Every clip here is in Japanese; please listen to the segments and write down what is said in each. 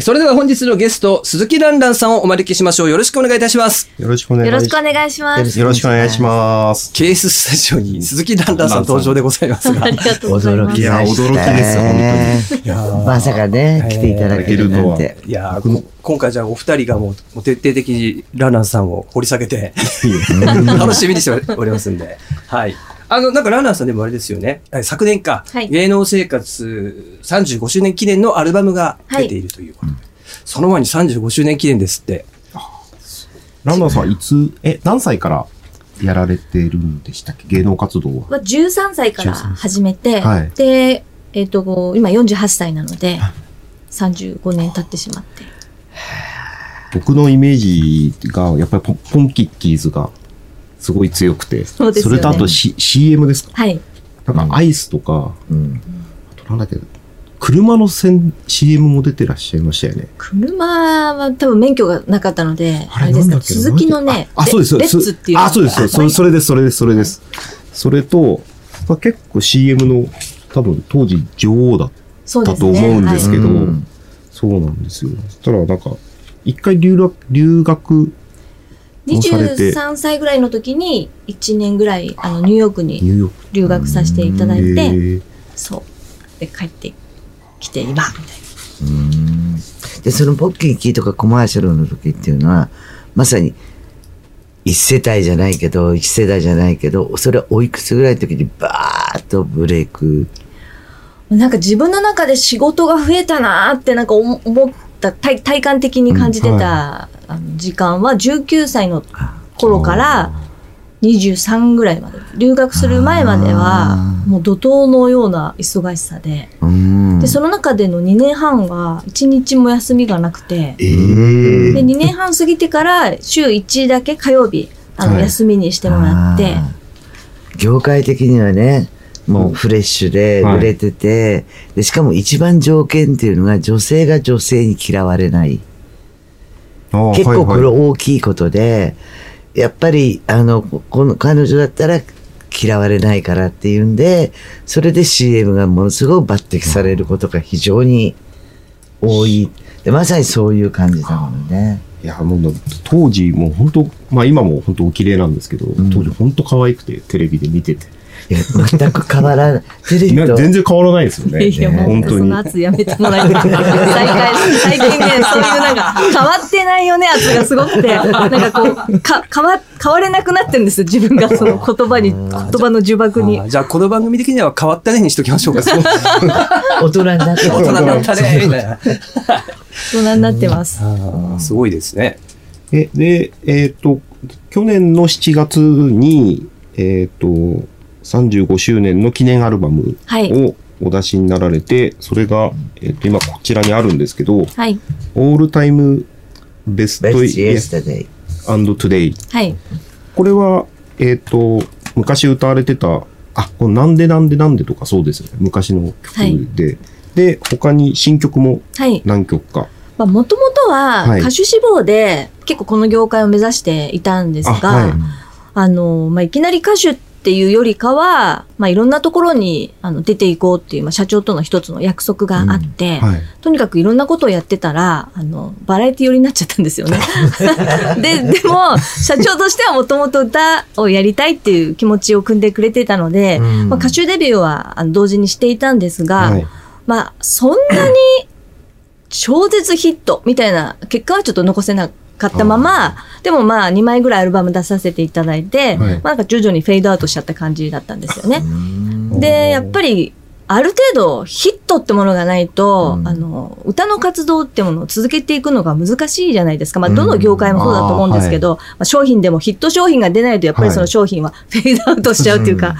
それでは本日のゲスト、鈴木蘭蘭さんをお招きしましょう。よろしくお願いいたします。よろしくお願いよろしくお願いします。よろしくお願いします。ケーススタジオに鈴木蘭蘭さん登場でございますが。ありがとうございます。いや、驚きです、本いやー当に。まさかね、来ていただけるなんて。いや今回じゃあお二人がもうもう徹底的にランランさんを掘り下げて 楽しみにしておりますんで。はい。あの、なんかランランさんでもあれですよね。え昨年か、はい芸能生活35周年記念のアルバムが出ているということで。その前に35周年記念ですって。ランナーさん、いつ、え、何歳からやられてるんでしたっけ？芸能活動は。は13歳から始めて、はいで、えっ、と、今48歳なので、35年経ってしまって。僕のイメージが、やっぱりポポンキッキーズがすごい強くて。そねれとあと、C、CM ですか？はい。なんかアイスとか、うん。あとなんだっけ、車の線 CM も出てらっしゃいましたよね。車は多分免許がなかったので、ああれれですか、なんだっけ鈴木のね、あ、あそうです、そうレでっていう。あ、そうです、それそれです、それです、それです。それと、まあ、結構 CM の、多分当時女王だったと思うんですけど、うんそうなんですよ。そしたらなんか、一回留学、留学23歳ぐらいの時に1年ぐらいあのニューヨークに留学させていただいへて、ーそう。で、帰ってきて今、みたいうんで、そのポッキーキーとかコマーシャルの時っていうのは、まさに、一世帯じゃないけど、一世代じゃないけど、それはおいくつぐらいの時にバーッとブレイク？な。なんか自分の中で仕事が増えたなーってなんか思思った、体体感的に感じてうんた、あの時間は19歳の頃から23ぐらいまで。留学する前までは、もう怒涛のような忙しさで、うん。で、その中での2年半は1日も休みがなくて、えー。で、2年半過ぎてから週1だけ火曜日、あの、はい。休みにしてもらって、あー。業界的にはね、もうフレッシュで売れてて、でしかも一番条件っていうのが女性が女性に嫌われない。結構これ大きいことで、やっぱり、あの、この彼女だったら嫌われないからっていうんで、それで CM がものすごく抜擢されることが非常に多い。でまさにそういう感じだもんね。いや、もう、当時、もう本当、まあ今も本当お綺麗なんですけど、ん当時本当可愛くて、テレビで見てて。いや、全く変わらない。テレビねと。全然変わらないですよね。いや、もう、本当にその。圧やめてもらいたい。最近、最近ね、そういうなんか、変わってないよね圧がすごくて、なんかこう、か、変わ、変われなくなってるんですよ、自分がその言葉に、言葉の呪縛にじゃあこの番組的には変わったねにしときましょうか。そう大人になって大人になったね、みたいな。大人になってます。すごいですね。え、で、えっ、と、去年の7月に、えっ、と、35周年の記念アルバムはいをお出しになられて、それが、えっ、と、今こちらにあるんですけど、はい。オールタイムベスト Best イ Yesterday。and Today。はい。これは、えっ、と、昔歌われてた、あ、このなんでなんでなんでとかそうですよね。昔の曲で。はいで、他に新曲もはい。何曲か。まあ、もともとははい歌手志望で結構この業界を目指していたんですが、あはいあの、まあ、いきなり歌手っていうよりかは、まあ、いろんなところにあの出ていこうっていう、まあ、社長との一つの約束があって、はい。とにかくいろんなことをやってたら、あの、バラエティ寄りになっちゃったんですよね。で、でも、社長としてはもともと歌をやりたいっていう気持ちを組んでくれてたので、うんまあ、歌手デビューはあの同時にしていたんですが、はい。まあ、そんなに超絶ヒットみたいな結果はちょっと残せなかったまま、でもまあ2枚ぐらいアルバム出させていただいて、はい。まあなんか徐々にフェードアウトしちゃった感じだったんですよね。うん。で、やっぱり、ある程度ヒットってものがないと、うん。あの、歌の活動ってものを続けていくのが難しいじゃないですか。まあ、どの業界もそうだと思うんですけど、まあ、商品でもヒット商品が出ないと、やっぱりその商品は フェードアウトしちゃうっていうか、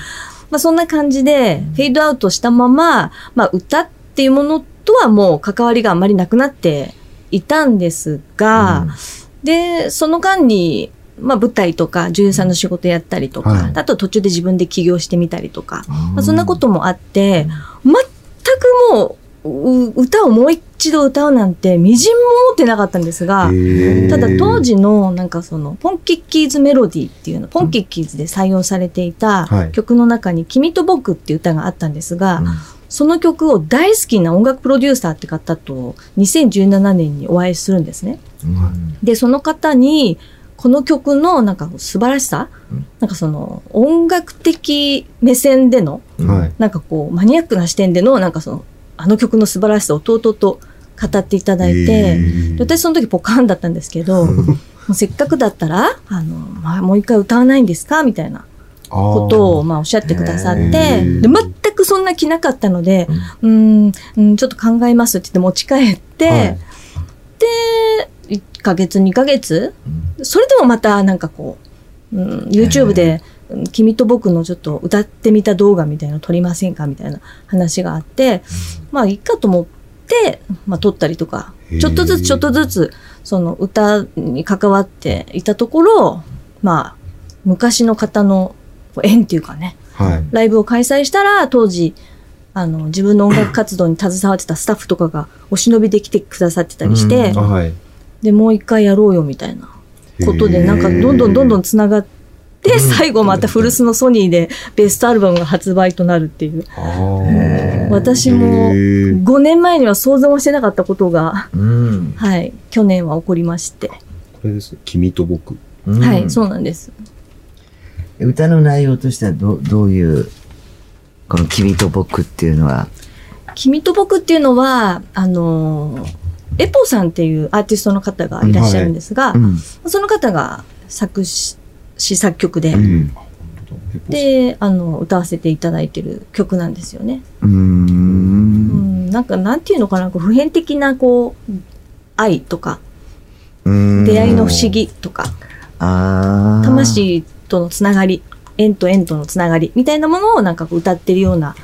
まあ、そんな感じで、フェードアウトしたまま、まあ、歌っていうものとはもう関わりがあまりなくなっていたんですが、で、その間に、まあ、舞台とか女優さんの仕事やったりとか、はい。あと途中で自分で起業してみたりとか、まあ、そんなこともあって、全くもう、う歌をもう一度歌うなんて、みじんも思ってなかったんですが、ただ当時のなんかそのポンキッキーズメロディーっていうの、ポンキッキーズで採用されていたはい。曲の中に君と僕っていう歌があったんですが、その曲を大好きな音楽プロデューサーって方と2017年にお会いするんですね。で、その方に、この曲のなんか素晴らしさ、うん。なんかその音楽的目線での、はい。なんかこうマニアックな視点での、なんかその、あの曲の素晴らしさをとうとうと語っていただいて、私その時ポカーンだったんですけど、もうせっかくだったら、あの、まあ、もう一回歌わないんですか？みたいなことを、まあ、おっしゃってくださって、で、全くそんな気なかったので、うーん、うん、ちょっと考えますって言って持ち帰って、はい。で、1ヶ月、2ヶ月、それでもまたなんかこう、うん、YouTube で、うん君と僕のちょっと歌ってみた動画みたいなの撮りませんかみたいな話があって、まあいいかと思って、まあ撮ったりとかちょっとずつちょっとずつ、その歌に関わっていたところ、まあ、昔の方の縁っていうかね、はい。ライブを開催したら、当時、あの、自分の音楽活動に携わってたスタッフとかがお忍びで来てくださってたりして、うんはい。で、もう一回やろうよみたいなことで、なんかどんどんどんどんつながって、最後また古巣のソニーでベストアルバムが発売となるっていう。私もへー5年前には想像もしてなかったことが、うん。はい、去年は起こりまして。これですね。君と僕。うんはい、そうなんです。歌の内容としてはどどういう、この君と僕っていうのは、君と僕っていうのは、あの、エポさんっていうアーティストの方がいらっしゃるんですが、うん。その方が作詞、詩作曲で、うん。で、あの、歌わせていただいてる曲なんですよね。うんん、なんか、なんていうのかな、こう普遍的な、こう、愛とか、うん出会いの不思。議とか。魂とのつながり、縁と縁とのつながりみたいなものをなんか歌ってるような。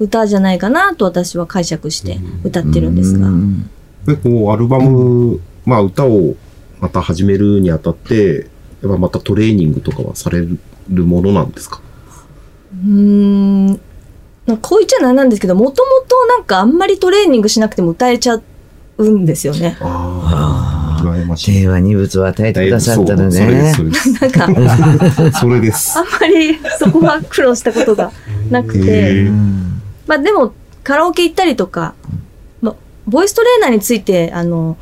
歌じゃないかなと私は解釈して歌ってるんですがう。んで、こう、アルバム、まあ、歌をまた始めるにあたって、やっぱまたトレーニングとかはされるものなんですか？うーん。こう言っちゃなんなんですけど、もともとなんかあんまりトレーニングしなくても歌えちゃうんですよね。あ。平和に物を与えてくださったのそうそれでねす、そ。れです。なんか、それですあ。んまりそこは苦労したことがなくへて。まあでも、カラオケ行ったりとか、まあ、ボイストレーナーについて、あの、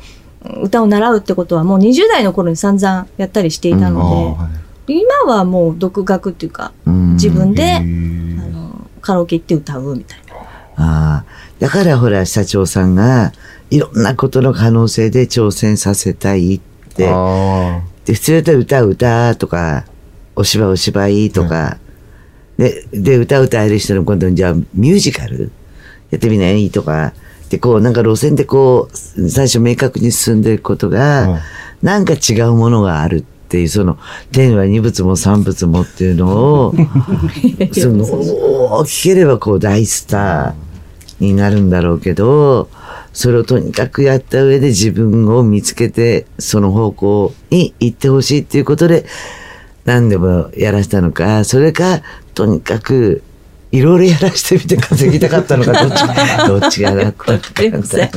歌を習うってことはもう20代の頃に散々やったりしていたあーのはいで、今はもう独学っていうか、うん自分で、へあーの、カラオケ行って歌うみたいな。ああ。だからほら、社長さんが、いろんなことの可能性で挑戦させたいって。あで、普通だったら歌う歌とか、お芝居お芝居とか、で、で、歌う歌える人の今度じゃあミュージカル？やってみない？とか、で、こう、なんか路線でこう、最初明確に進んでいくことが、はいなんか違うものがあるっていう、その、天は二物も三物もっていうのを、その、大きければこう大スターになるんだろうけど、それをとにかくやった上で自分を見つけて、その方向に行ってほしいっていうことで、何でもやらしたのか、それか、とにかく、いろいろやらしてみて稼ぎたかったのか、どっち、どっちがだったのか。すいません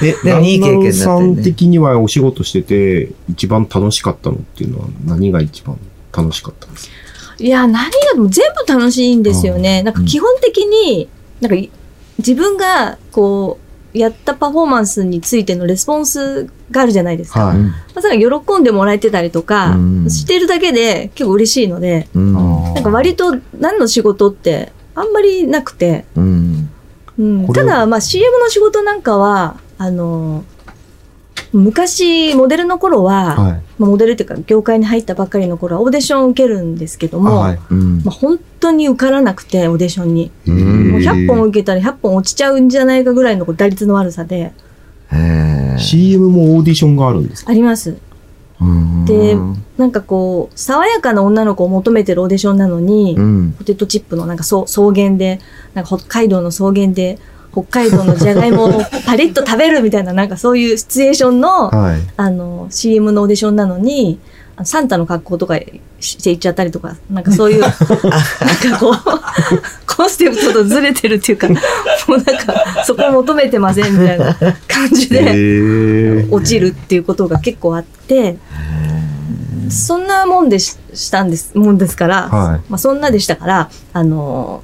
で、でもいい経験だったよね。さん的にはお仕事してて、一番楽しかったのっていうのは何が一番楽しかったんですか？いや、何がでも全部楽しいんですよね。なんか基本的に、なんかい自分がこう、やったパフォーマンスについてのレスポンスがあるじゃないですか。はいうんまさか喜んでもらえてたりとかうん、してるだけで結構嬉しいので、うん。なんか割と何の仕事ってあんまりなくて、うん。うん、ただ、まあ CM の仕事なんかは、あの、昔、モデルの頃は、はい。まあモデルっていうか業界に入ったばっかりの頃はオーディション受けるんですけども、はい。うんまあ、本当に受からなくて、オーディションに。うんもう100本受けたら100本落ちちゃうんじゃないかぐらいの打率の悪さで、CM もオーディションがあるんですか？あります。うんでなんかこう、爽やかな女の子を求めてるオーディションなのに、うん。ポテトチップのなんかそう草原で、なんか北海道の草原で、北海道のじゃがいもをパリッと食べるみたいな、なんかそういうシチュエーションの、はい。あの、CM のオーディションなのに、サンタの格好とかしていっちゃったりとか、なんかそういう、なんかこう、コンセプトとずれてるっていうか、もうなんか、そこ求めてませんみたいな感じへで、ー落ちるっていうことが結構あって、そんなもんでししたんです、もんですから、はい。まあそんなでしたから、あの、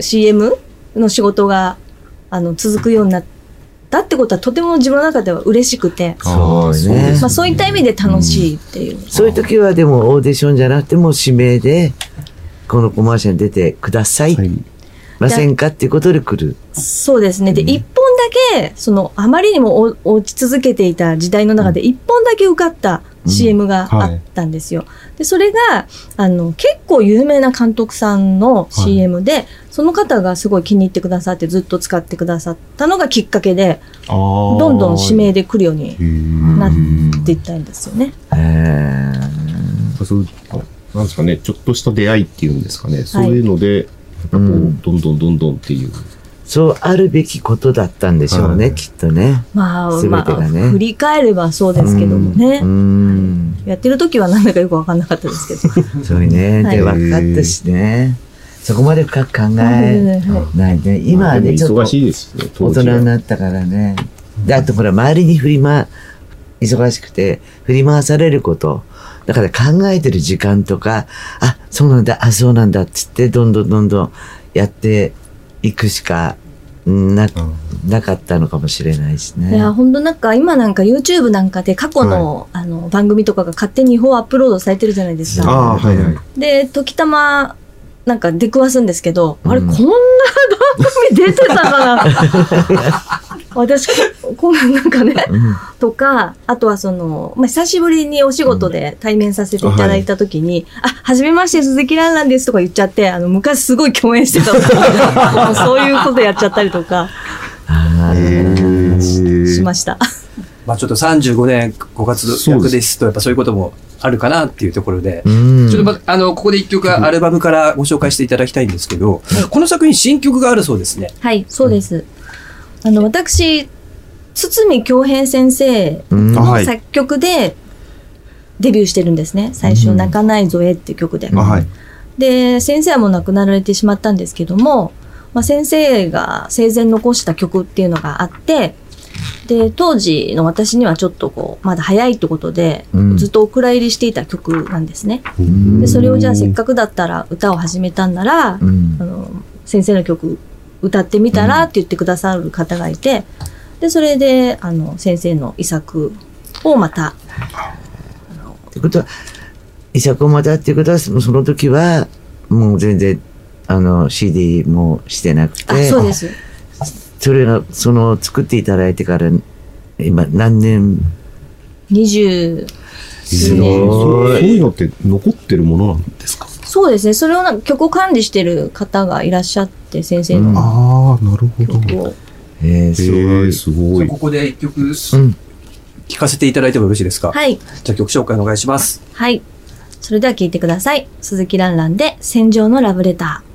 CM の仕事があの続くようになったってことはとても自分の中では嬉しくて、そうね。まあ、そういった意味で楽しいっていう。そういう時はでもオーディションじゃなくても指名で、このコマーシャルに出てください。はい。ませんかっていうことで来る。そうですね。で、一本だけ、その、あまりにもお落ち続けていた時代の中で、一本だけ受かった CM があったんですよ。で、それが、あの、結構有名な監督さんの CM で、その方がすごい気に入ってくださって、ずっと使ってくださったのがきっかけで、どどんどん指名で来るようになっていったんですよね。なんですかね、ちょっとした出会いっていうんですかね、そういうので、なんかこう、うん。どんどんどんどんっていう。そうあるべきことだったんでしょうね、はいきっとね。まあ、全てまあ、がね振り返ればそうですけどもね。やってる時はなんだかよくわかんなかったですけど。そうね。はいで、分かったしね。そこまで深く考えないね。今はね、ちょっと忙しいですね、大人になったからね。で、あとほら、周りに振り回、忙しくて、振り回されること。だから考えてる時間とか、あ、そうなんだ、あ、そうなんだって言って、どんどんどんどんやっていくしか、な、なかったのかもしれないしね。いや、本当なんか今なんか YouTube なんかで過去の,、あの番組とかが勝手に違法アップロードされてるじゃないですか。はいはい。で、時たまなんか出くわすんですけど、あれ、うんこんな番組出てたかな？私、こんなんかね、うん。とか、あとはその、まあ、久しぶりにお仕事で対面させていただいたときに、あ、はじめまして、鈴木蘭蘭ですとか言っちゃって、あの、昔すごい共演してた。とか、そういうことやっちゃったりとかしました。まあちょっと35年ご活そうです躍ですと、やっぱそういうこともあるかなっていうところで、うんちょっとまあの、ここで一曲アルバムからご紹介していただきたいんですけど、この作品新曲があるそうですね。はい、そうです。あの、私、堤京平先生うんの作曲でデビューしてるんですね。最初、泣かないぞえっていう曲で。あはい。で、先生はもう亡くなられてしまったんですけども、まあ、先生が生前残した曲っていうのがあって、で、当時の私にはちょっとこう、まだ早いってことで、うん。ずっとお蔵入りしていた曲なんですね。ん。で、それをじゃあせっかくだったら歌を始めたんなら、うん。あの先生の曲歌ってみたらって言ってくださる方がいて、でそれであの先生の遺作をまたってことは、医者コマだっていうことは、そのその時は、もう全然、あの、CD もしてなくて、あそうですそれが、その、作っていただいてから、今、何年、20すごい。ごい。そういうのって残ってるものなんですか？そうですね。それをなんか曲を管理してる方がいらっしゃって先生の。ああ、なるほど。曲を、えー、すごい。えー、すごい。ここで一曲うん。聴かせていただいてもよろしいですか？はい。じゃあ曲紹介お願いします。はい。それでは聴いてください。鈴木蘭蘭で「戦場のラブレター」